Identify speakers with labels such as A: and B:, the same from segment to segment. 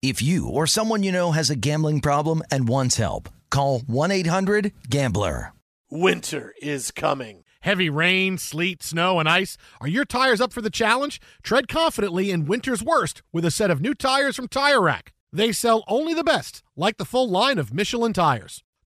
A: If you or someone you know has a gambling problem and wants help, call 1-800-GAMBLER.
B: Winter is coming.
C: Heavy rain, sleet, snow, and ice. Are your tires up for the challenge? Tread confidently in winter's worst with a set of new tires from Tire Rack. They sell only the best, like the full line of Michelin tires.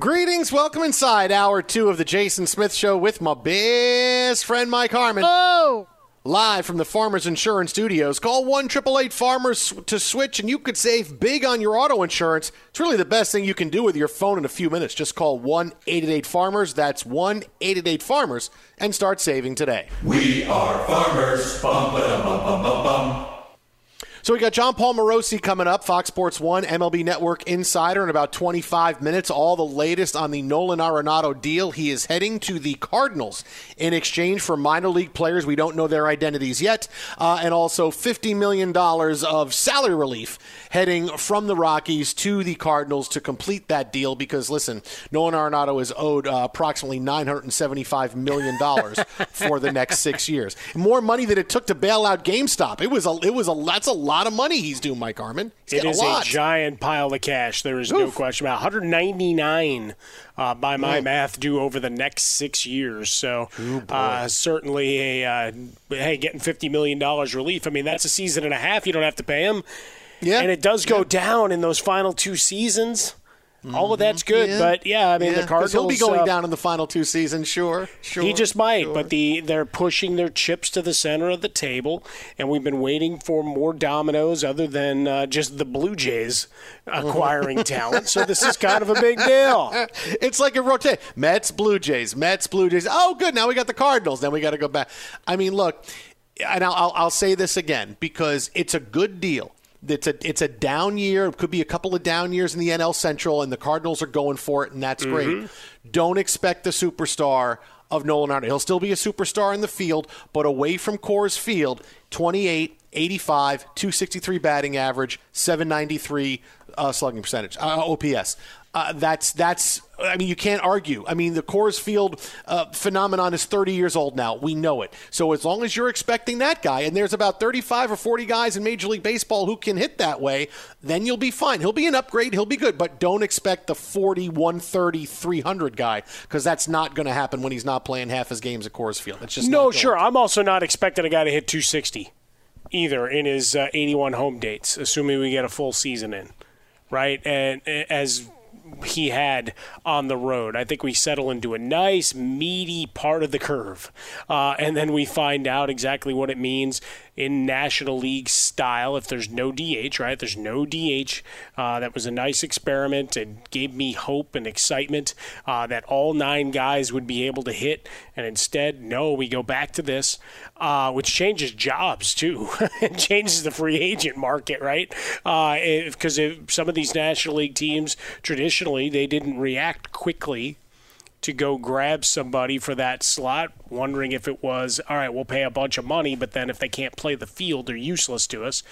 B: Greetings, welcome inside hour two of the Jason Smith Show with my best friend Mike Harmon.
D: Oh!
B: Live from the Farmers Insurance Studios. Call 1 Farmers to switch, and you could save big on your auto insurance. It's really the best thing you can do with your phone in a few minutes. Just call 1 888 Farmers. That's 1 888 Farmers, and start saving today.
E: We are farmers. Bum, ba-dum, bum, bum, bum, bum.
B: So we got Jon Paul Morosi coming up, Fox Sports One, MLB Network Insider, in about 25 minutes. All the latest on the Nolan Arenado deal. He is heading to the Cardinals in exchange for minor league players. We don't know their identities yet, uh, and also 50 million dollars of salary relief heading from the Rockies to the Cardinals to complete that deal. Because listen, Nolan Arenado is owed uh, approximately 975 million dollars for the next six years. More money than it took to bail out GameStop. It was a. It was a. That's a lot of money he's due, Mike. He's
F: It
B: getting a
F: a, giant pile of cash. There is no question about 199 uh, by my
B: Mm.
F: math due over the next six years. So uh, certainly a uh, hey getting 50 million dollars relief. I mean that's a season and a half. You don't have to pay him.
B: Yeah.
F: and it does go down in those final two seasons. All of that's good,
B: Yeah.
F: but yeah, I mean
B: Yeah,
F: the Cardinals.
B: he'll be going
F: uh,
B: down in the final two seasons, sure. Sure.
F: He just might,
B: sure.
F: but the they're pushing their chips to the center of the table, and we've been waiting for more dominoes other than uh, just the Blue Jays acquiring talent. So this is kind of a big deal.
B: it's like a rotate. Mets, Blue Jays, Mets, Blue Jays. Oh, good. Now we got the Cardinals. Then we got to go back. I mean, look, and I'll, I'll, I'll say this again because it's a good deal. It's a it's a down year. It could be a couple of down years in the NL Central, and the Cardinals are going for it, and that's great. Don't expect the superstar of Nolan Arenado. He'll still be a superstar in the field, but away from Coors Field, 28, 85, 263 batting average, 793 uh, slugging percentage, uh, OPS. Uh, that's that's. I mean, you can't argue. I mean, the Coors Field uh, phenomenon is 30 years old now. We know it. So as long as you're expecting that guy, and there's about 35 or 40 guys in Major League Baseball who can hit that way, then you'll be fine. He'll be an upgrade. He'll be good, but don't expect the 40, 130, 300 guy because that's not going to happen when he's not playing half his games at Coors Field. It's just
F: No, sure. I'm also not expecting a guy to hit 260 either in his uh, 81 home dates, assuming we get a full season in, right? And as he had on the road, I think we settle into a nice meaty part of the curve, uh, and then we find out exactly what it means in National League style. If there's no DH, right? There's no DH. Uh, that was a nice experiment and gave me hope and excitement uh, that all nine guys would be able to hit, and instead, no, we go back to this, uh, which changes jobs too. it changes the free agent market, right? Because if some of these National League teams traditionally they didn't react quickly to go grab somebody for that slot, wondering if it was, all right, we'll pay a bunch of money, but then if they can't play the field, they're useless to us.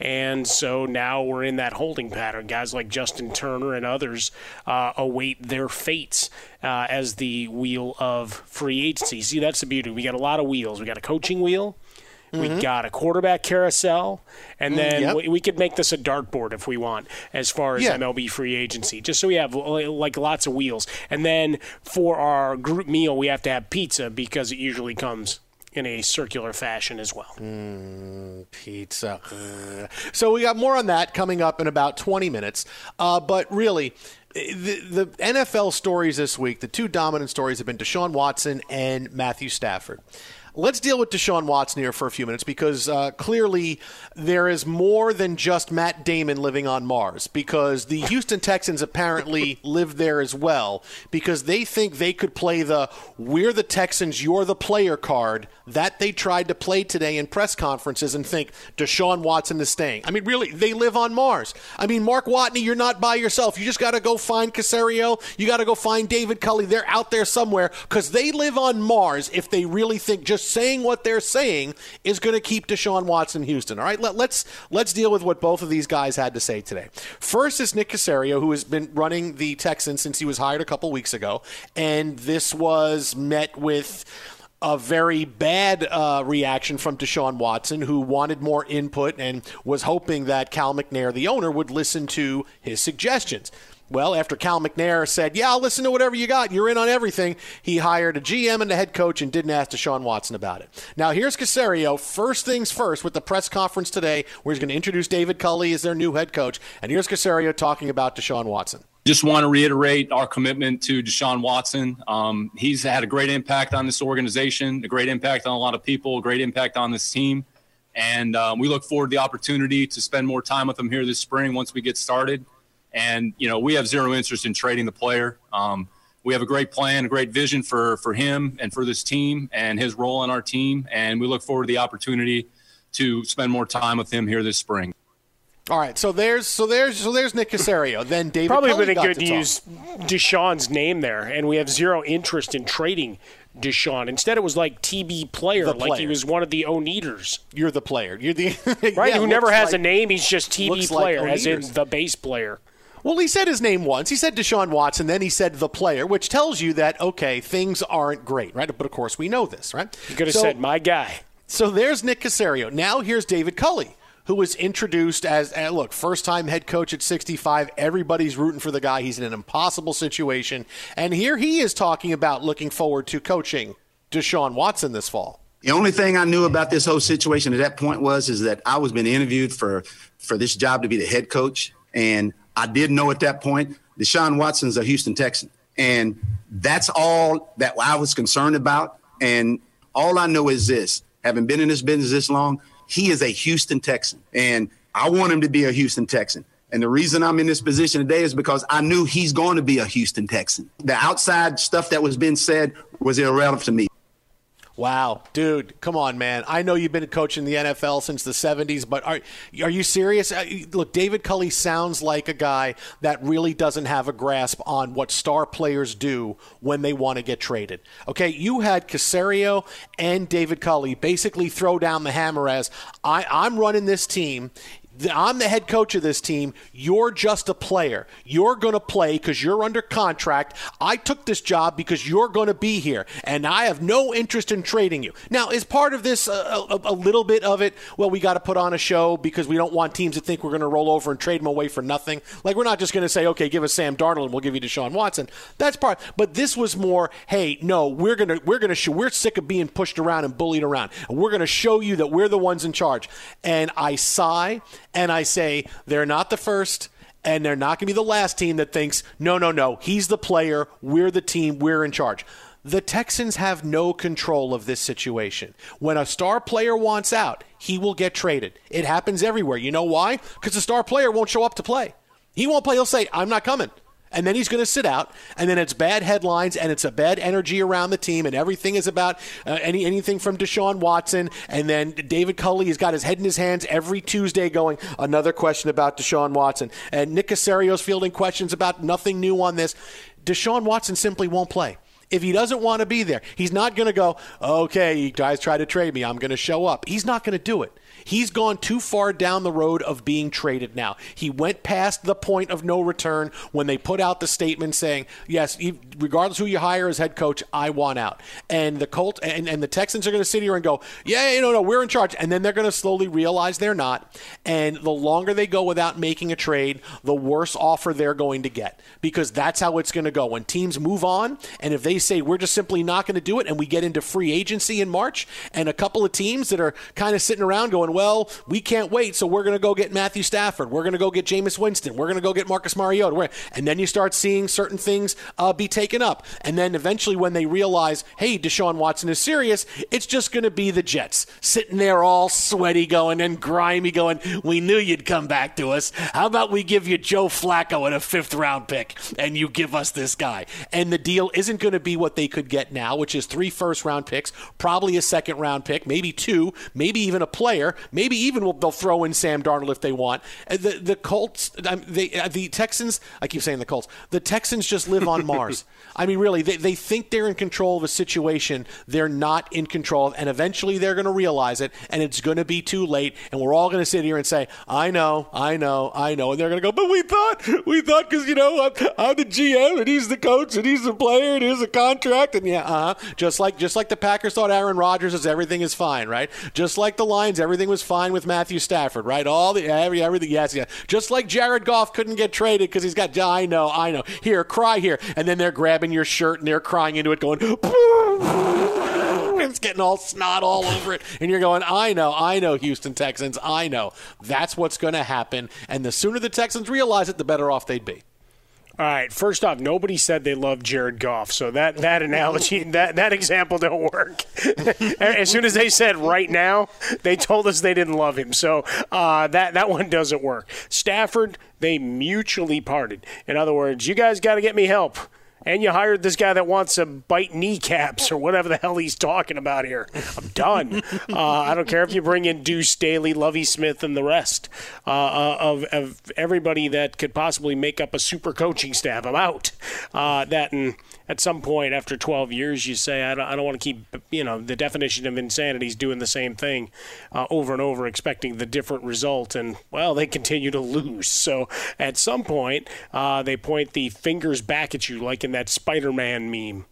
F: And so now we're in that holding pattern. Guys like Justin Turner and others uh, await their fates uh, as the wheel of free agency. See, that's the beauty. We got a lot of wheels. We got a coaching wheel. We got a quarterback carousel, and then
B: yep.
F: we, we could make this a dartboard if we want, as far as
B: Yeah.
F: MLB free agency, just so we have uh, like lots of wheels. And then for our group meal, we have to have pizza because it usually comes in a circular fashion as well.
B: pizza. Ugh. So we got more on that coming up in about 20 minutes. Uh, but really, the, the NFL stories this week, the two dominant stories have been Deshaun Watson and Matthew Stafford. Let's deal with Deshaun Watson here for a few minutes because uh, clearly there is more than just Matt Damon living on Mars because the Houston Texans apparently live there as well because they think they could play the we're the Texans, you're the player card that they tried to play today in press conferences and think Deshaun Watson is staying. I mean, really, they live on Mars. I mean, Mark Watney, you're not by yourself. You just got to go find Caserio. You got to go find David Culley. They're out there somewhere because they live on Mars if they really think just saying what they're saying is going to keep Deshaun Watson Houston. All right, Let, let's let's deal with what both of these guys had to say today. First is Nick Caserio, who has been running the Texans since he was hired a couple weeks ago, and this was met with a very bad uh, reaction from Deshaun Watson, who wanted more input and was hoping that Cal McNair, the owner, would listen to his suggestions. Well, after Cal McNair said, Yeah, I'll listen to whatever you got, you're in on everything, he hired a GM and a head coach and didn't ask Deshaun Watson about it. Now, here's Caserio. First things first, with the press conference today, where he's going to introduce David Culley as their new head coach. And here's Caserio talking about Deshaun Watson.
G: Just want to reiterate our commitment to Deshaun Watson. Um, he's had a great impact on this organization, a great impact on a lot of people, a great impact on this team. And um, we look forward to the opportunity to spend more time with him here this spring once we get started. And, you know, we have zero interest in trading the player. Um, we have a great plan, a great vision for, for him and for this team and his role on our team. And we look forward to the opportunity to spend more time with him here this spring.
B: All right, so there's so there's so there's Nick Caserio. Then David
F: Probably would have
B: got
F: been good to
B: talk.
F: use Deshaun's name there, and we have zero interest in trading Deshaun. Instead, it was like TB player,
B: The
F: like he was one of the own-eaters.
B: You're the player. You're the
F: Right,
B: Yeah,
F: who never has
B: like-
F: a name. He's just TB
B: looks like
F: player, as in the bass player.
B: Well, he said his name once. He said Deshaun Watson, then he said the player, which tells you that okay, things aren't great, right? But of course, we know this, right?
F: You could have
B: So-
F: said my guy.
B: So there's Nick Caserio. Now here's David Culley, who was introduced as, uh, look, first time head coach at 65. Everybody's rooting for the guy. He's in an impossible situation. And here he is talking about looking forward to coaching Deshaun Watson this fall.
H: The only thing I knew about this whole situation at that point was is that I was being interviewed for for this job to be the head coach, and I did know at that point Deshaun Watson's a Houston Texan. And that's all that I was concerned about. And all I know is this having been in this business this long, he is a Houston Texan. And I want him to be a Houston Texan. And the reason I'm in this position today is because I knew he's going to be a Houston Texan. The outside stuff that was being said was irrelevant to me.
B: Wow, dude, come on, man. I know you've been coaching the NFL since the 70s, but are are you serious? Uh, look, David Culley sounds like a guy that really doesn't have a grasp on what star players do when they want to get traded. Okay, you had Caserio and David Culley basically throw down the hammer as I, I'm running this team. I'm the head coach of this team. You're just a player. You're going to play because you're under contract. I took this job because you're going to be here, and I have no interest in trading you. Now, is part of this a, a, a little bit of it? Well, we got to put on a show because we don't want teams to think we're going to roll over and trade them away for nothing. Like we're not just going to say, okay, give us Sam Darnold and we'll give you Deshaun Watson. That's part. But this was more, hey, no, we're gonna we're gonna show we're sick of being pushed around and bullied around, and we're going to show you that we're the ones in charge. And I sigh and I say they're not the first and they're not going to be the last team that thinks, no, no, no, he's the player, we're the team, we're in charge. The Texans have no control of this situation. When a star player wants out, he will get traded. It happens everywhere. You know why? Because the star player won't show up to play. He won't play. He'll say, I'm not coming and then he's going to sit out, and then it's bad headlines, and it's a bad energy around the team, and everything is about uh, any anything from Deshaun Watson, and then David Culley has got his head in his hands every Tuesday, going another question about Deshaun Watson, and Nick Caserio's fielding questions about nothing new on this. Deshaun Watson simply won't play. If he doesn't want to be there, he's not going to go, okay, you guys try to trade me. I'm going to show up. He's not going to do it. He's gone too far down the road of being traded now. He went past the point of no return when they put out the statement saying, yes, regardless who you hire as head coach, I want out. And the Colt and, and the Texans are going to sit here and go, yeah, you know, no, we're in charge. And then they're going to slowly realize they're not. And the longer they go without making a trade, the worse offer they're going to get because that's how it's going to go. When teams move on, and if they say we're just simply not going to do it, and we get into free agency in March, and a couple of teams that are kind of sitting around going, well, we can't wait, so we're going to go get Matthew Stafford. We're going to go get Jameis Winston. We're going to go get Marcus Mariota. And then you start seeing certain things uh, be taken up. And then eventually, when they realize, hey, Deshaun Watson is serious, it's just going to be the Jets sitting there all sweaty going and grimy going, we knew you'd come back to us. How about we give you Joe Flacco and a fifth round pick and you give us this guy? And the deal isn't going to be what they could get now, which is three first round picks, probably a second round pick, maybe two, maybe even a player. Maybe even will, they'll throw in Sam Darnold if they want. Uh, the the Colts, they, uh, the Texans. I keep saying the Colts. The Texans just live on Mars. I mean, really, they, they think they're in control of a situation they're not in control of, and eventually they're going to realize it, and it's going to be too late, and we're all going to sit here and say, "I know, I know, I know," and they're going to go, "But we thought, we thought, because you know, I'm, I'm, the GM, and he's the coach, and he's the player, and here's a contract, and yeah, uh huh." Just like just like the Packers thought Aaron Rodgers is everything is fine, right? Just like the Lions, everything was fine with Matthew Stafford, right? All the every everything, yes, yes. Just like Jared Goff couldn't get traded because he's got. I know, I know. Here, cry here, and then they're grabbing your shirt and they're crying into it, going. it's getting all snot all over it. And you're going, I know, I know, Houston Texans, I know. That's what's going to happen. And the sooner the Texans realize it, the better off they'd be.
F: All right. First off, nobody said they loved Jared Goff, so that that analogy, that that example don't work. as soon as they said right now, they told us they didn't love him, so uh, that that one doesn't work. Stafford, they mutually parted. In other words, you guys got to get me help and you hired this guy that wants to bite kneecaps or whatever the hell he's talking about here. I'm done. uh, I don't care if you bring in Deuce Staley, Lovie Smith, and the rest uh, uh, of, of everybody that could possibly make up a super coaching staff. I'm out. Uh, that and at some point after 12 years, you say, I don't, I don't want to keep, you know, the definition of insanity is doing the same thing uh, over and over, expecting the different result. And, well, they continue to lose. So at some point, uh, they point the fingers back at you, like in that Spider Man meme.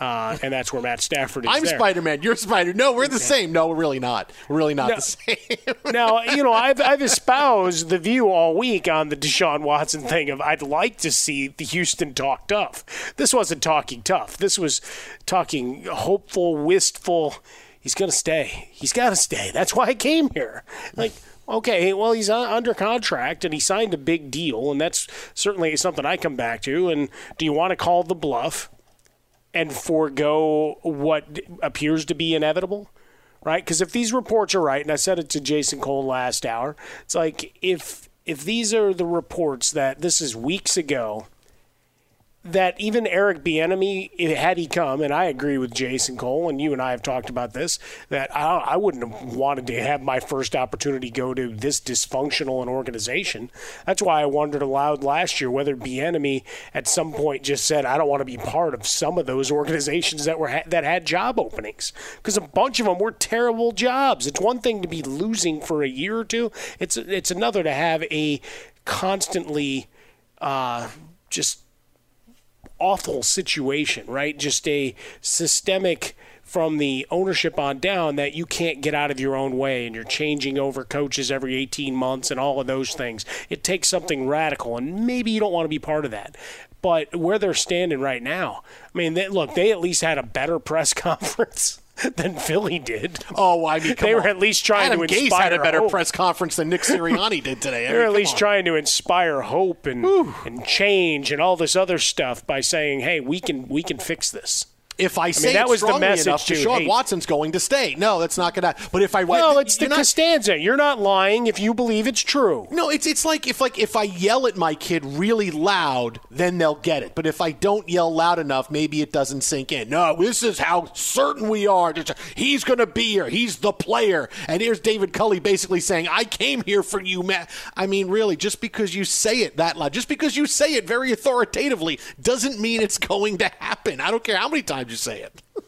F: Uh, and that's where Matt Stafford is.
B: I'm Spider Man. You're Spider. No, we're the same. No, we're really not. We're really not the same.
F: now, you know, I've, I've espoused the view all week on the Deshaun Watson thing of I'd like to see the Houston talk tough. This wasn't talking tough. This was talking hopeful, wistful. He's to stay. He's got to stay. That's why I came here. Like, Okay, well, he's under contract and he signed a big deal, and that's certainly something I come back to. And do you want to call the bluff and forego what appears to be inevitable? Right? Because if these reports are right, and I said it to Jason Cole last hour, it's like if if these are the reports that this is weeks ago that even Eric Bieniemy, had he come, and I agree with Jason Cole, and you and I have talked about this, that I, I wouldn't have wanted to have my first opportunity go to this dysfunctional an organization. That's why I wondered aloud last year whether Bieniemy at some point just said, "I don't want to be part of some of those organizations that were that had job openings," because a bunch of them were terrible jobs. It's one thing to be losing for a year or two; it's it's another to have a constantly uh, just awful situation, right? Just a systemic from the ownership on down that you can't get out of your own way and you're changing over coaches every 18 months and all of those things. It takes something radical, and maybe you don't want to be part of that. But where they're standing right now, I mean, they, look, they at least had a better press conference. than Philly did.
B: Oh, I mean,
F: they
B: on.
F: were at least trying
B: Adam
F: to
B: Gase
F: inspire
B: had a better
F: hope.
B: press conference than Nick Sirianni did today. I
F: They're
B: mean,
F: at least
B: on.
F: trying to inspire hope and and change and all this other stuff by saying, "Hey, we can we can fix this."
B: If I say
F: mean, that
B: it
F: was the message
B: enough. Deshaun
F: Hey-
B: Watson's going to stay. No, that's not going to. But if I
F: Well, it's the
B: not-
F: Costanza. You're not lying if you believe it's true.
B: No, it's it's like if like if I yell at my kid really loud, then they'll get it. But if I don't yell loud enough, maybe it doesn't sink in. No, this is how certain we are. He's going to be here. He's the player. And here's David Culley basically saying, "I came here for you, man." I mean, really, just because you say it that loud, just because you say it very authoritatively, doesn't mean it's going to happen. I don't care how many times you say it.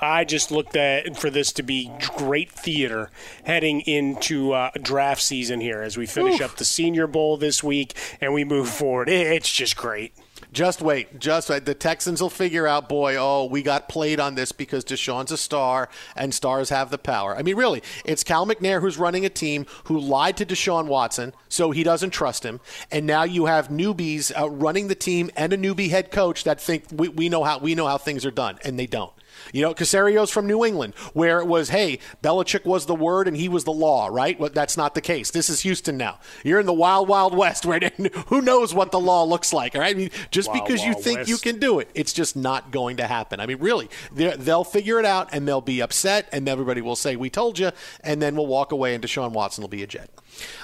F: I just looked at for this to be great theater heading into uh, draft season here as we finish up the Senior Bowl this week and we move forward. It's just great.
B: Just wait. Just wait. The Texans will figure out, boy, oh, we got played on this because Deshaun's a star and stars have the power. I mean, really, it's Cal McNair who's running a team who lied to Deshaun Watson, so he doesn't trust him. And now you have newbies uh, running the team and a newbie head coach that think we, we know how we know how things are done, and they don't. You know, Caserio's from New England, where it was, hey, Belichick was the word and he was the law, right? Well, that's not the case. This is Houston now. You're in the wild, wild west, where who knows what the law looks like, all right? I mean, just
F: Wild,
B: because you think
F: west.
B: you can do it, it's just not going to happen. I mean, really, they'll figure it out and they'll be upset, and everybody will say, we told you, and then we'll walk away and Deshaun Watson will be a jet.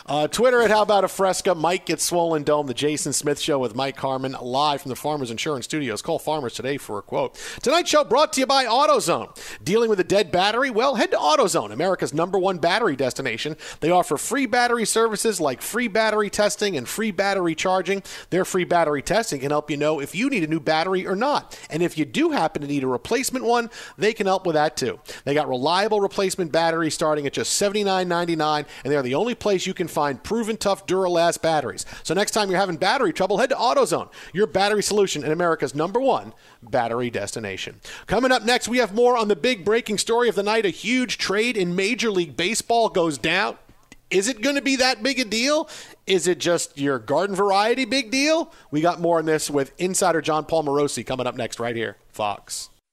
B: Uh, Twitter at How About a Fresca. Mike gets swollen dome. The Jason Smith Show with Mike Harmon live from the Farmers Insurance Studios. Call Farmers today for a quote. Tonight's show brought to you by AutoZone. Dealing with a dead battery? Well, head to AutoZone, America's number one battery destination. They offer free battery services like free battery testing and free battery charging. Their free battery testing can help you know if you need a new battery or not. And if you do happen to need a replacement one, they can help with that too. They got reliable replacement batteries starting at just $79.99, and they're the only place you can find proven tough Duralast batteries. So next time you're having battery trouble, head to AutoZone, your battery solution in America's number one battery destination. Coming up next, we have more on the big breaking story of the night. A huge trade in Major League Baseball goes down. Is it going to be that big a deal? Is it just your garden variety big deal? We got more on this with insider Jon Paul Morosi coming up next right here, Fox.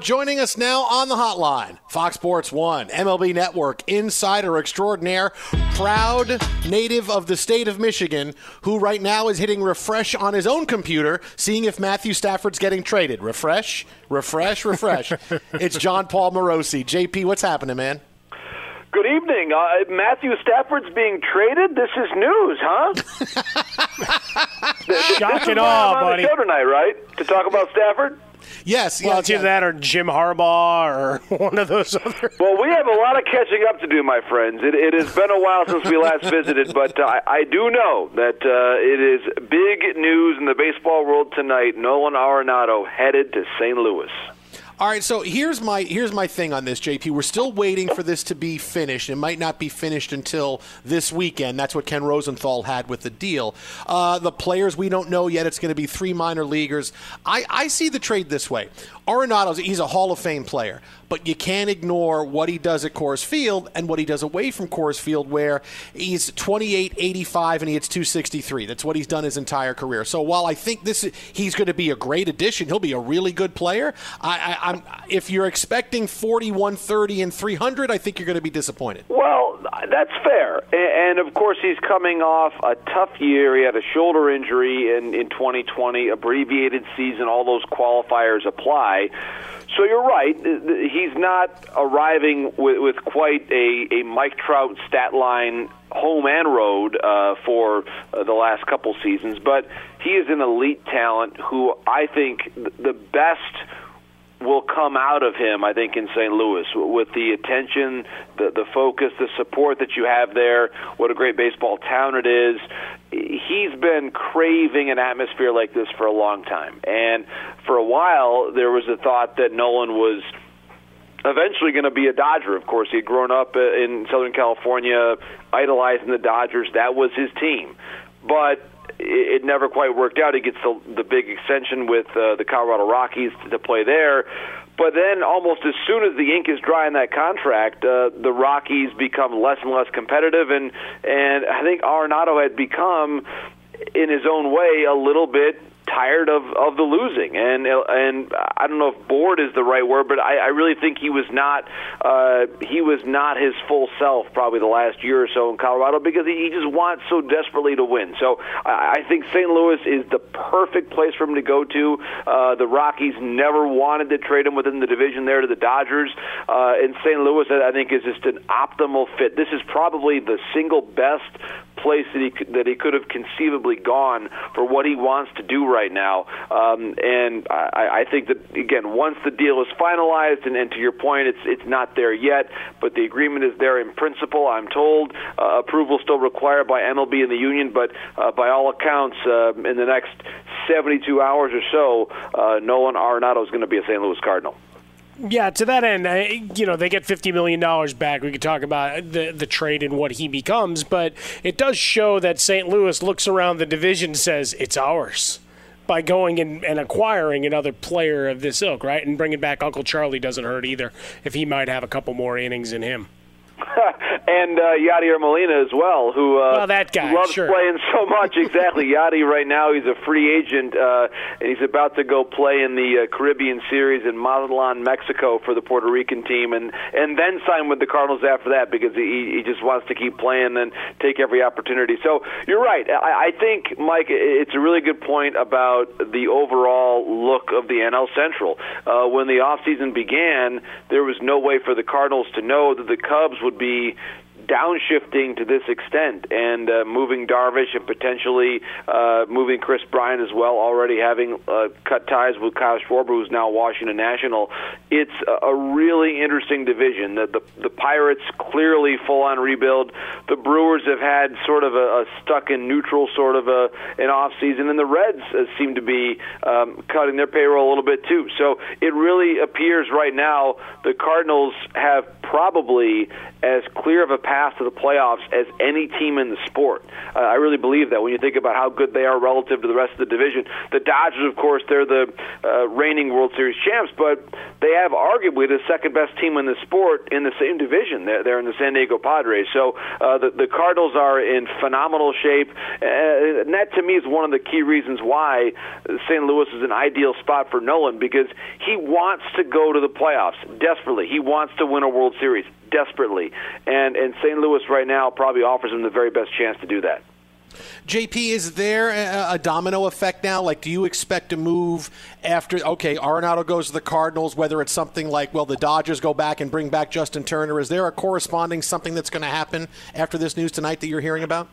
B: Joining us now on the hotline, Fox Sports 1, MLB Network, insider extraordinaire, proud native of the state of Michigan, who right now is hitting refresh on his own computer, seeing if Matthew Stafford's getting traded. Refresh, refresh, refresh. it's Jon Paul Morosi. JP, what's happening, man?
I: Good evening. Uh, Matthew Stafford's being traded. This is news, huh?
F: Shock
I: this
F: and
I: is why
F: awe,
I: I'm on
F: buddy.
I: the show tonight, right? To talk about Stafford.
B: Yes,
F: Well, it's either that or Jim Harbaugh or one of those other.
I: Well, we have a lot of catching up to do, my friends. It, it has been a while since we last visited, but uh, I, I do know that uh, it is big news in the baseball world tonight. Nolan Arenado headed to St. Louis.
B: All right, so here's my here's my thing on this, JP. We're still waiting for this to be finished. It might not be finished until this weekend. That's what Ken Rosenthal had with the deal. Uh, the players we don't know yet. It's going to be three minor leaguers. I, I see the trade this way. Arenado's he's a Hall of Fame player, but you can't ignore what he does at Coors Field and what he does away from Coors Field, where he's 28, 85, and he hits 263. That's what he's done his entire career. So while I think this he's going to be a great addition, he'll be a really good player. I, I, if you're expecting 40, 130, and 300, I think you're going to be disappointed.
I: Well, that's fair. A- And of course, he's coming off a tough year. He had a shoulder injury in, in 2020, abbreviated season, all those qualifiers apply. So you're right. He's not arriving with, with quite a, a Mike Trout stat line home and road uh, for uh, the last couple seasons, but he is an elite talent who I think the best will come out of him, I think, in St. Louis with the attention, the the focus, the support that you have there. What a great baseball town it is. He's been craving an atmosphere like this for a long time, and for a while there was a thought that Nolan was eventually going to be a Dodger. Of course, he had grown up uh, in Southern California, idolizing the Dodgers. That was his team. but it, it never quite worked out. He gets the, the big extension with uh, the Colorado Rockies to, play there. But then, almost as soon as the ink is dry in that contract, uh, the Rockies become less and less competitive, and and I think Arenado had become, in his own way, a little bit tired of of the losing, and and I don't know if bored is the right word, but I, I really think he was not uh, he was not his full self probably the last year or so in Colorado because he, just wants so desperately to win. So I, I think St. Louis is the perfect place for him to go to. Uh, the Rockies never wanted to trade him within the division there to the Dodgers, uh, and St. Louis I think is just an optimal fit. This is probably the single best place that he that he could have conceivably gone for what he wants to do right now. Um, and I, I think that again, once the deal is finalized, and, and to your point, it's it's not there yet, but the agreement is there in principle. I'm told uh, approval still required by MLB and the union, but uh, by all accounts, uh, in the next 72 hours or so, uh, Nolan Arenado is going to be a St. Louis Cardinal.
F: Yeah, to that end, you know, they get $50 million back. We could talk about the, the trade and what he becomes, but it does show that St. Louis looks around the division says, it's ours by going and, and acquiring another player of this ilk, right? And bringing back Uncle Charlie doesn't hurt either if he might have a couple more innings in him.
I: and uh, Yadier Molina as well, who uh,
F: well, that guy,
I: loves
F: sure.
I: playing so much. exactly, Yadi right now he's a free agent, uh, and he's about to go play in the uh, Caribbean Series in Mazatlan, Mexico, for the Puerto Rican team, and and then sign with the Cardinals after that because he he just wants to keep playing and take every opportunity. So you're right. I, I think Mike, it's a really good point about the overall look of the NL Central. Uh, when the off season began, there was no way for the Cardinals to know that the Cubs would be downshifting to this extent and uh, moving Darvish and potentially uh, moving Kris Bryant as well, already having uh, cut ties with Kyle Schwarber, who's now Washington National. It's a, a really interesting division. The, the, the Pirates clearly full on rebuild. The Brewers have had sort of a, a stuck in neutral sort of a, an off season, and the Reds uh, seem to be um, cutting their payroll a little bit too. So it really appears right now the Cardinals have probably as clear of a path to the playoffs as any team in the sport. Uh, I really believe that when you think about how good they are relative to the rest of the division. The Dodgers, of course, they're the uh, reigning World Series champs, but they have arguably the second best team in the sport in the same division. They're, they're in the San Diego Padres. So uh, the, the Cardinals are in phenomenal shape, uh, and that to me is one of the key reasons why St. Louis is an ideal spot for Nolan because he wants to go to the playoffs desperately. He wants to win a World Series desperately, and and St. Louis right now probably offers him the very best chance to do that.
B: JP, is there a, a, domino effect now? Like, do you expect to move after? Okay, Arenado goes to the Cardinals. Whether it's something like, well, the Dodgers go back and bring back Justin Turner. Is there a corresponding something that's going to happen after this news tonight that you're hearing about?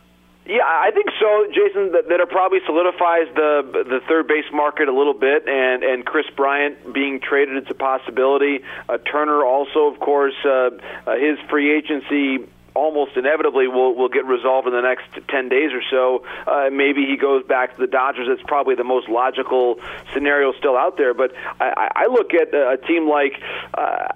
I: Yeah, I think so, Jason. That, that it probably solidifies the the third base market a little bit, and and Kris Bryant being traded is a possibility. Uh, Turner also, of course, uh, uh, his free agency almost inevitably will will get resolved in the next ten days or so. Uh, maybe he goes back to the Dodgers. It's probably the most logical scenario still out there. But I, I look at a team like, uh,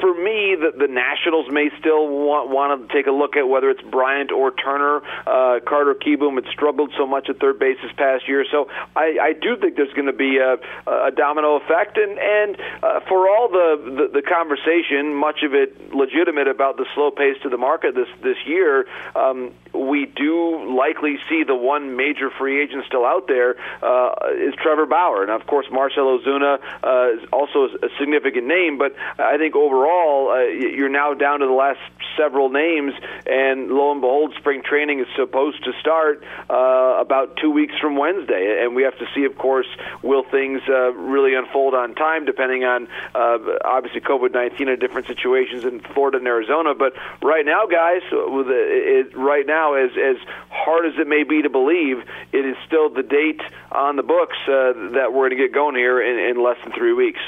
I: for me, the, the Nationals may still want want to take a look at whether it's Bryant or Turner. Uh, Carter Kieboom had struggled so much at third base this past year, so I, I do think there's going to be a, a domino effect. And and uh, for all the, the the conversation, much of it legitimate about the slow pace to the market this this year, um, we do likely see the one major free agent still out there uh, is Trevor Bauer, and of course Marcell Ozuna uh, is also a significant name. But I think overall, uh, you're now down to the last several names, and lo and behold, spring training is supposed to start uh, about two weeks from Wednesday, and we have to see, of course, will things uh, really unfold on time, depending on uh, obviously COVID-19 and different situations in Florida and Arizona. But right now, guys it, right now, as as hard as it may be to believe, it is still the date on the books uh, that we're going to get going here in, in less than three weeks.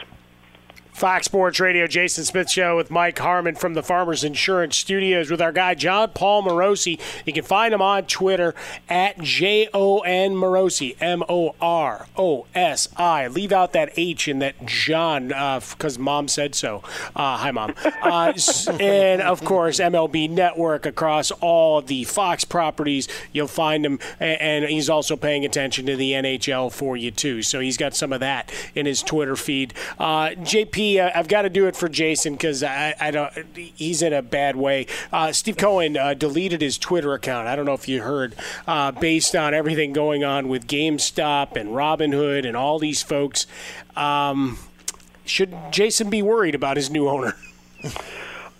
F: Fox Sports Radio, Jason Smith Show with Mike Harmon from the Farmers Insurance Studios with our guy Jon Paul Morosi. You can find him on Twitter at J O N Morosi, M O R O S I. Leave out that H in that John because uh, mom said so. Uh, hi, mom. Uh, and of course, MLB Network across all the Fox properties. You'll find him, and he's also paying attention to the NHL for you too. So he's got some of that in his Twitter feed. Uh, JP uh, I've got to do it for Jason because I, I, don't. He's in a bad way. Uh, Steve Cohen uh, deleted his Twitter account. I don't know if you heard, uh, based on everything going on with GameStop and Robinhood and all these folks. Um, should Jason be worried about his new owner?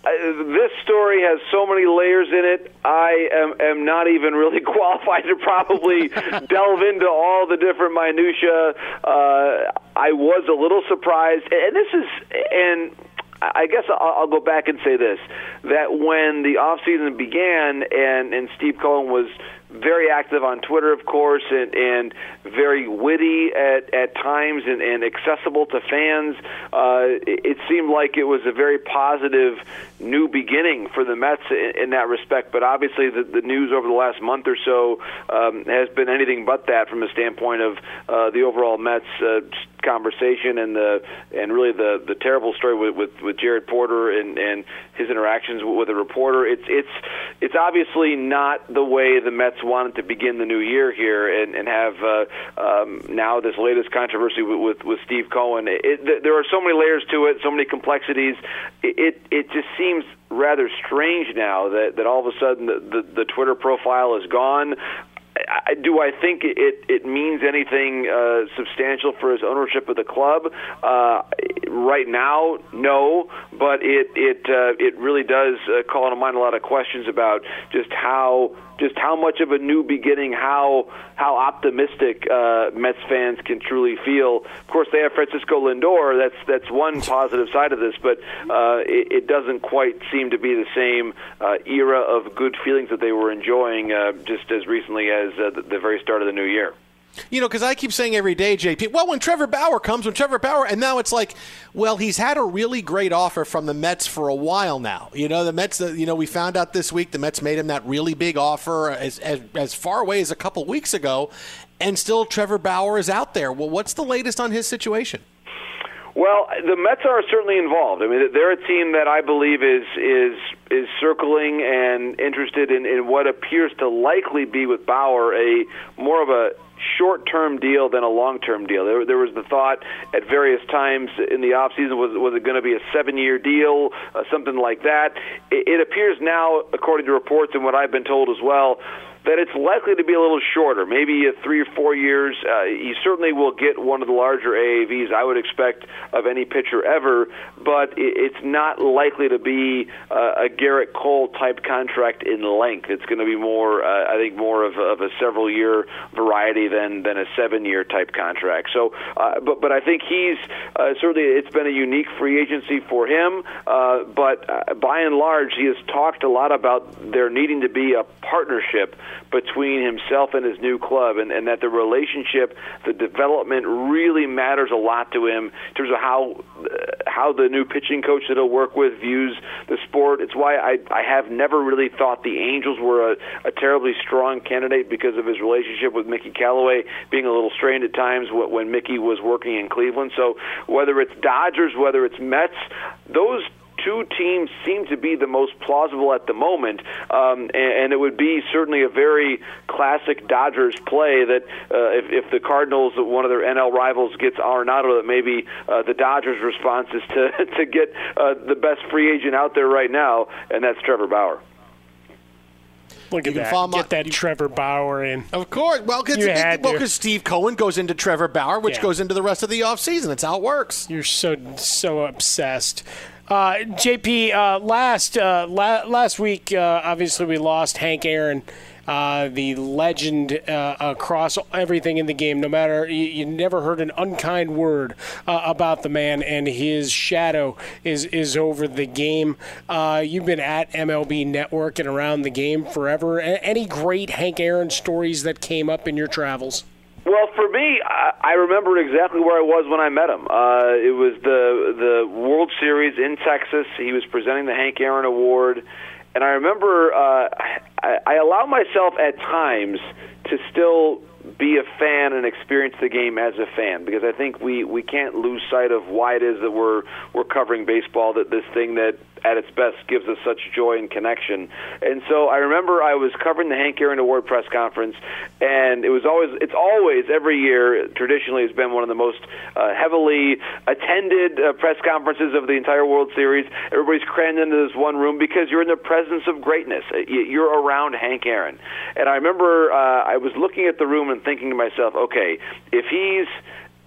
I: this story has so many layers in it. I am, am not even really qualified to probably delve into all the different minutia. Uh, I was a little surprised, and this is and. I guess I'll, I'll go back and say this: that when the off season began, and and Steve Cohen was very active on Twitter, of course, and, and very witty at, at times and, and accessible to fans. Uh, it, it seemed like it was a very positive new beginning for the Mets in, in that respect. But obviously, the, the news over the last month or so um, has been anything but that from a standpoint of uh, the overall Mets uh, conversation and the and really the the terrible story with with, with Jared Porter and and his interactions with a reporter. It's it's it's obviously not the way the Mets wanted to begin the new year here and and have uh, um, now this latest controversy with with, with Steve Cohen. It, it, there are so many layers to it, so many complexities. It it, it just seems rather strange now that, that all of a sudden the, the, the Twitter profile is gone. I, do I think it it means anything uh, substantial for his ownership of the club? Uh, right now, no. But it it uh, it really does uh, call to mind a lot of questions about just how just how much of a new beginning, how how optimistic uh, Mets fans can truly feel. Of course, they have Francisco Lindor. That's that's one positive side of this, but uh, it, it doesn't quite seem to be the same uh, era of good feelings that they were enjoying uh, just as recently as uh, the, the very start of the new year.
B: You know, because I keep saying every day, JP, well, when Trevor Bauer comes, when Trevor Bauer, and now it's like, well, he's had a really great offer from the Mets for a while now. You know, the Mets, uh, you know, we found out this week the Mets made him that really big offer as, as, as far away as a couple weeks ago, and still Trevor Bauer is out there. Well, what's the latest on his situation?
I: Well, the Mets are certainly involved. I mean, they're a team that I believe is is is circling and interested in, in what appears to likely be with Bauer a more of a short-term deal than a long-term deal. There, there was the thought at various times in the offseason was was it going to be a seven-year deal, uh, something like that. It, it appears now, according to reports and what I've been told as well, that it's likely to be a little shorter, maybe three or four years. Uh, he certainly will get one of the larger AAVs I would expect of any pitcher ever, but it's not likely to be uh, a Gerrit Cole type contract in length. It's going to be more, uh, I think, more of, of a several year variety than than a seven year type contract. So, uh, but but I think he's uh, certainly it's been a unique free agency for him. Uh, but uh, by and large, he has talked a lot about there needing to be a partnership between himself and his new club, and, and that the relationship, the development, really matters a lot to him in terms of how uh, how the new pitching coach that he'll work with views the sport. It's why I I have never really thought the Angels were a, a terribly strong candidate because of his relationship with Mickey Callaway being a little strained at times when Mickey was working in Cleveland. So whether it's Dodgers, whether it's Mets, those two teams seem to be the most plausible at the moment, um, and, and it would be certainly a very classic Dodgers play that uh, if, if the Cardinals, one of their NL rivals, gets Arenado, that maybe uh, the Dodgers' response is to to get uh, the best free agent out there right now, and that's Trevor Bauer.
F: Look at that. Get that you, Trevor Bauer in.
B: Of course. Well, because well, Steve Cohen goes into Trevor Bauer, which yeah. goes into the rest of the offseason. That's how it works.
F: You're so so obsessed. Uh, JP, uh, last uh, la- last week, uh, obviously we lost Hank Aaron, uh, the legend uh, across everything in the game. No matter you, you never heard an unkind word about the man, and his shadow is is over the game. you've been at MLB Network and around the game forever. A- any great Hank Aaron stories that came up in your travels?
I: Well, for me, I, I remember exactly where I was when I met him. Uh, it was the the World Series in Texas. He was presenting the Hank Aaron Award, and I remember uh, I, I allow myself at times to still be a fan and experience the game as a fan because I think we we can't lose sight of why it is that we're we're covering baseball that this thing that at its best gives us such joy and connection. And so I remember I was covering the Hank Aaron Award press conference, and it was always it's always every year traditionally has been one of the most uh, heavily attended uh, press conferences of the entire World Series. Everybody's crammed into this one room because you're in the presence of greatness. Uh, you're around Hank Aaron, and I remember uh, I was looking at the room and thinking to myself, okay, if he's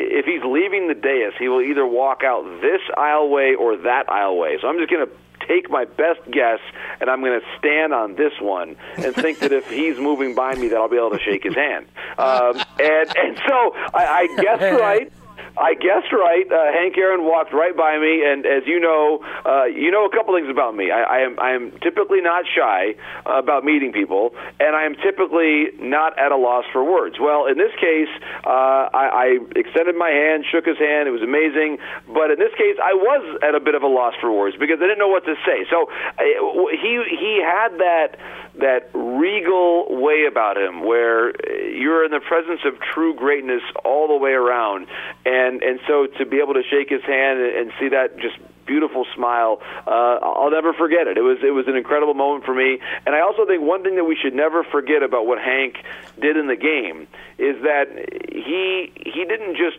I: if he's leaving the dais, he will either walk out this aisleway or that aisleway. So I'm just going to take my best guess, and I'm going to stand on this one and think that if he's moving by me, that I'll be able to shake his hand. Um, and and so I, I guessed right. I guessed right. Uh, Hank Aaron walked right by me, and as you know, uh, you know a couple things about me. I, I am I am typically not shy uh, about meeting people, and I am typically not at a loss for words. Well, in this case, uh, I, I extended my hand, shook his hand. It was amazing, but in this case, I was at a bit of a loss for words because I didn't know what to say. So uh, he he had that that regal way about him where you're in the presence of true greatness all the way around and and and so to be able to shake his hand and see that just beautiful smile uh, I'll never forget it. It was it was an incredible moment for me. And I also think one thing that we should never forget about what Hank did in the game is that he he didn't just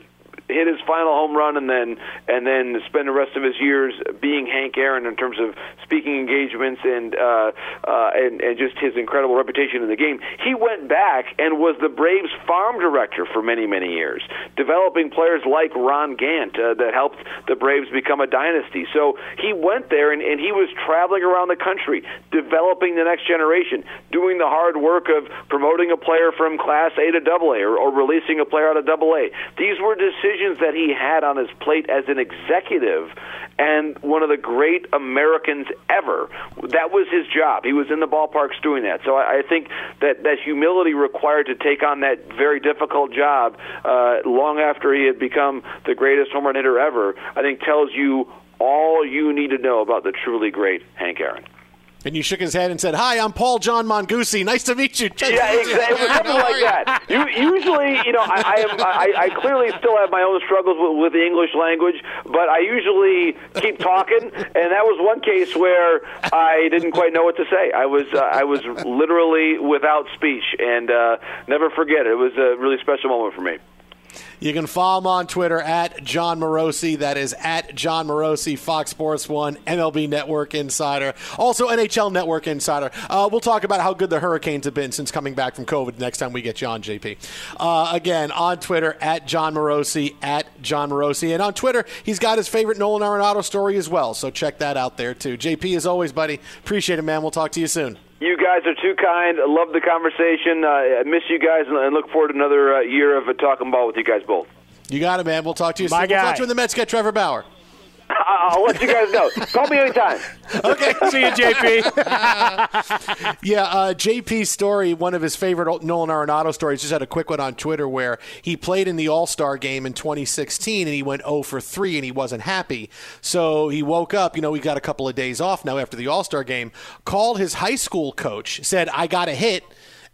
I: hit his final home run and then and then spend the rest of his years being Hank Aaron in terms of speaking engagements and uh, uh, and and just his incredible reputation in the game. He went back and was the Braves farm director for many many years, developing players like Ron Gant uh, that helped the Braves become a dynasty. So he went there and, and he was traveling around the country, developing the next generation, doing the hard work of promoting a player from Class A to Double A or, or releasing a player out of Double A. These were decisions decisions that he had on his plate as an executive and one of the great Americans ever. That was his job. He was in the ballparks doing that. So I, I think that that humility required to take on that very difficult job uh, long after he had become the greatest home run hitter ever, I think tells you all you need to know about the truly great Hank Aaron.
B: And you shook his head and said, "Hi, I'm Paul John Mongusi. Nice to meet you."
I: yeah, exactly. It was something like that. You, usually, you know, I, I am. I, I clearly still have my own struggles with, with the English language, but I usually keep talking. And that was one case where I didn't quite know what to say. I was. Uh, I was literally without speech, and uh, never forget it. It was a really special moment for me.
B: You can follow him on Twitter at Jon Morosi. That is at Jon Morosi, Fox Sports One, MLB Network Insider, also NHL Network Insider. Uh, we'll talk about how good the Hurricanes have been since coming back from COVID next time we get you on, JP. Uh, again, on Twitter at Jon Morosi, at Jon Morosi. And on Twitter, he's got his favorite Nolan Arenado story as well. So check that out there, too. JP, as always, buddy, appreciate it, man. We'll talk to you soon.
I: You guys are too kind. I love the conversation. Uh, I miss you guys and look forward to another uh, year of talking ball with you guys both.
B: You got it, man. We'll talk to you
F: My
B: soon.
F: Guy.
B: We'll talk to you when the Mets get Trevor Bauer.
I: I'll let you guys know. Call me anytime.
B: Okay.
F: See you, JP.
B: yeah, uh, JP's story, one of his favorite Nolan Arenado stories, just had a quick one on Twitter where he played in the All Star game in 2016 and he went 0 for 3 and he wasn't happy. So he woke up, you know, he got a couple of days off now after the All Star game, called his high school coach, said, I got a hit.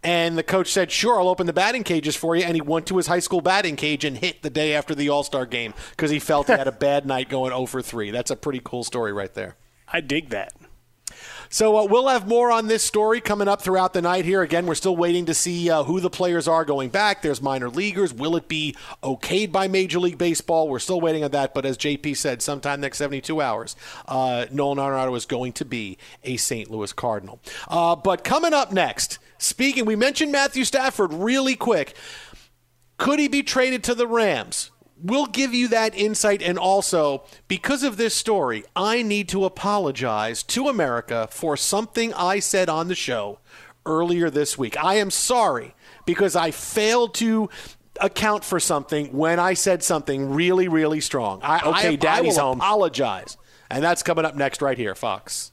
B: And the coach said, Sure, I'll open the batting cages for you. And he went to his high school batting cage and hit the day after the All Star game because he felt he had a bad night going 0 for 3. That's a pretty cool story right there.
F: I dig that.
B: So uh, we'll have more on this story coming up throughout the night here. Again, we're still waiting to see uh, who the players are going back. There's minor leaguers. Will it be okayed by Major League Baseball? We're still waiting on that. But as JP said, sometime next 72 hours, uh, Nolan Arenado is going to be a St. Louis Cardinal. Uh, but coming up next, speaking, we mentioned Matthew Stafford really quick. Could he be traded to the Rams? We'll give you that insight. And also, because of this story, I need to apologize to America for something I said on the show earlier this week. I am sorry because I failed to account for something when I said something really, really strong. I,
F: Okay,
B: I,
F: Daddy's
B: I will
F: home.
B: apologize. And that's coming up next right here, Fox.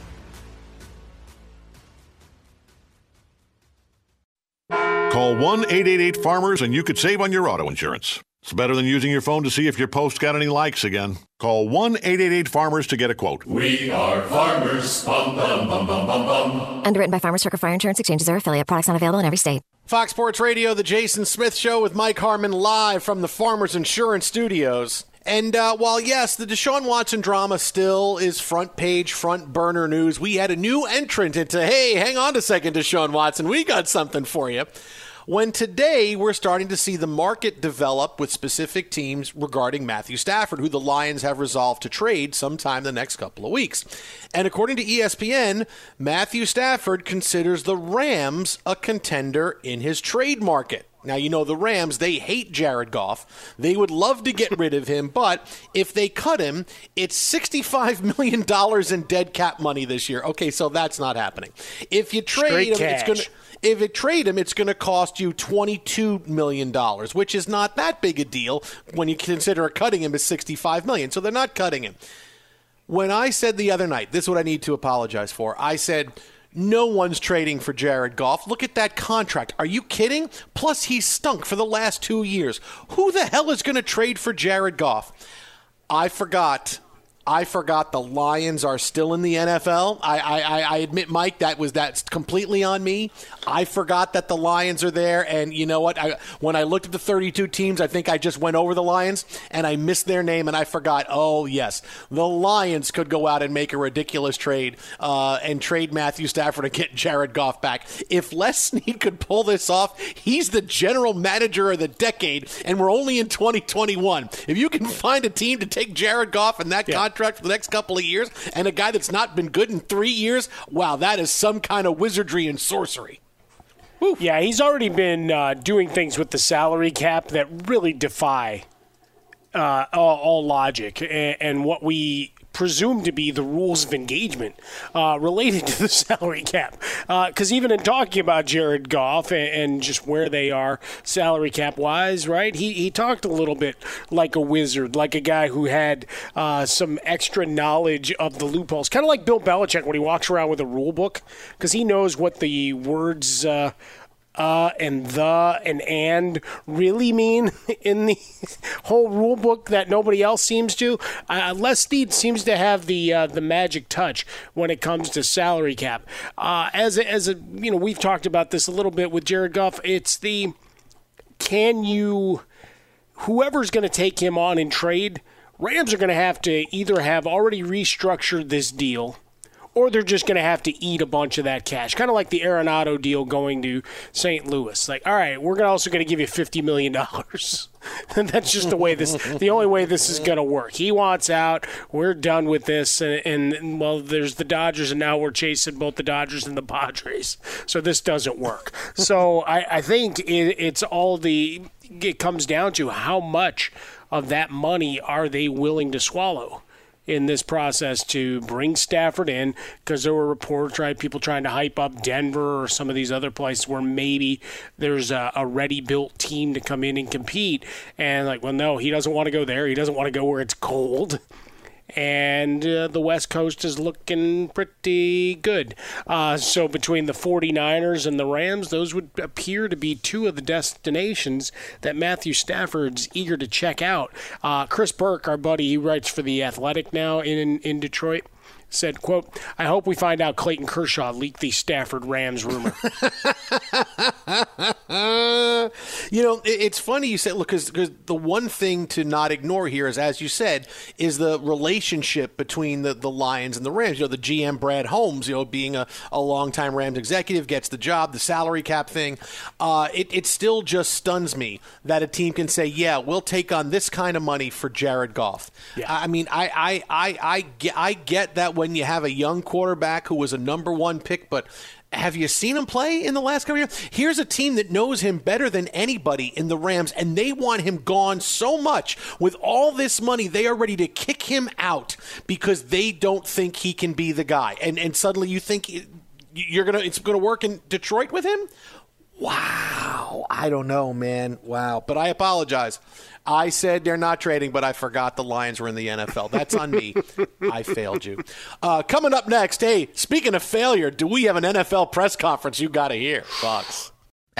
J: 1 888 Farmers and you could save on your auto insurance. It's better than using your phone to see if your post got any likes again. Call 1 888 Farmers to get a quote.
E: We are farmers. Bum, bum, bum, bum, bum, bum.
K: Underwritten by Farmers Circle Fire Insurance Exchanges or affiliate. Products not available in every state.
B: Fox Sports Radio, The Jason Smith Show with Mike Harmon live from the Farmers Insurance Studios. And uh, while, yes, the Deshaun Watson drama still is front page, front burner news, we had a new entrant into, hey, hang on a second, Deshaun Watson, we got something for you. When today we're starting to see the market develop with specific teams regarding Matthew Stafford, who the Lions have resolved to trade sometime the next couple of weeks. And according to ESPN, Matthew Stafford considers the Rams a contender in his trade market. Now, you know, the Rams, they hate Jared Goff. They would love to get rid of him, but if they cut him, it's $65 million in dead cap money this year. Okay, so that's not happening. If you trade
F: Straight
B: him, it's going to. If you trade him, it's going to cost you $22 million, which is not that big a deal when you consider cutting him is 65 million. So they're not cutting him. When I said the other night, this is what I need to apologize for. I said, no one's trading for Jared Goff. Look at that contract. Are you kidding? Plus, he's stunk for the last two years. Who the hell is going to trade for Jared Goff? I forgot I forgot the Lions are still in the NFL. I, I, I admit, Mike, that was that's completely on me. I forgot that the Lions are there, and you know what? I, when I looked at the 32 teams, I think I just went over the Lions and I missed their name, and I forgot. Oh yes, the Lions could go out and make a ridiculous trade uh, and trade Matthew Stafford and get Jared Goff back. If Les Snead could pull this off, he's the general manager of the decade, and we're only in 2021. If you can find a team to take Jared Goff and that yeah contract for the next couple of years and a guy that's not been good in three years, wow, that is some kind of wizardry and sorcery.
F: Yeah, he's already been uh, doing things with the salary cap that really defy uh, all, all, logic and, and, what we presumed to be the rules of engagement uh, related to the salary cap. Because uh, even in talking about Jared Goff and, and, just where they are salary cap wise, right? He, he talked a little bit like a wizard, like a guy who had uh, some extra knowledge of the loopholes. Kind of like Bill Belichick when he walks around with a rule book, because he knows what the words uh, and the and and really mean in the whole rule book that nobody else seems to. Uh, Les seems to have the uh, the magic touch when it comes to salary cap. Uh, as a, as a you know, we've talked about this a little bit with Jared Goff. It's the can you whoever's going to take him on in trade. Rams are going to have to either have already restructured this deal or they're just going to have to eat a bunch of that cash. Kind of like the Arenado deal going to St. Louis. Like, all right, we're also going to give you $50 million. That's just the way this, the only way this is going to work. He wants out. We're done with this. And, and, well, there's the Dodgers, and now we're chasing both the Dodgers and the Padres. So this doesn't work. so I, I think it, it's all the, it comes down to how much of that money are they willing to swallow in this process to bring Stafford in because there were reports, right? People trying to hype up Denver or some of these other places where maybe there's a, a ready built team to come in and compete. And like, well, no, he doesn't want to go there. He doesn't want to go where it's cold and uh, the West Coast is looking pretty good. Uh, so between the 49ers and the Rams, those would appear to be two of the destinations that Matthew Stafford's eager to check out. Uh, Chris Burke, our buddy, he writes for the Athletic now in in Detroit said, quote, I hope we find out Clayton Kershaw leaked the Stafford Rams rumor.
B: you know, it's funny you said, look, because the one thing to not ignore here is, as you said, is the relationship between the, the Lions and the Rams. You know, the GM Brad Holmes, you know, being a, a longtime Rams executive, gets the job, the salary cap thing. Uh, it, it still just stuns me that a team can say, yeah, we'll take on this kind of money for Jared Goff. Yeah. I mean, I, I, I, I, get, I get that when you have a young quarterback who was a number one pick, but have you seen him play in the last couple years? Here's a team that knows him better than anybody in the Rams, and they want him gone so much. With all this money, they are ready to kick him out because they don't think he can be the guy. And and suddenly you think you're gonna it's gonna work in Detroit with him? Wow, I don't know, man. Wow, but I apologize. I said they're not trading, but I forgot the Lions were in the NFL. That's on me. I failed you. Uh, coming up next, hey, speaking of failure, do we have an NFL press conference you got to hear, Fox?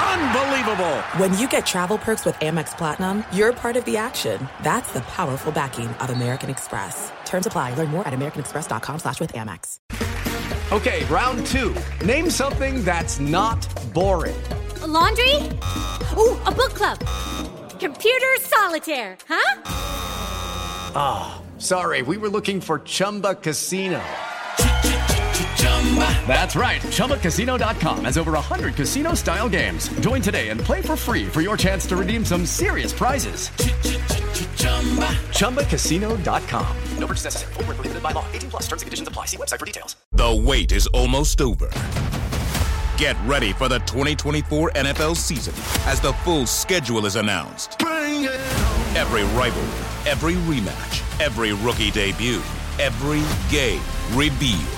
L: Unbelievable!
M: When you get travel perks with Amex Platinum, you're part of the action. That's the powerful backing of American Express. Terms apply. Learn more at americanexpress.com slash with Amex.
N: Okay, round two. Name something that's not boring.
O: A laundry? Ooh, a book club. Computer solitaire, huh?
N: Ah, oh, sorry, we were looking for Chumba Casino. That's right. ChumbaCasino.com has over 100 casino style games. Join today and play for free for your chance to redeem some serious prizes. ChumbaCasino.com. No purchase necessary. Full prohibited by law. 18 plus terms and conditions apply. See website for details.
P: The wait is almost over. Get ready for the 2024 NFL season as the full schedule is announced. Every rivalry, every rematch, every rookie debut, every game revealed.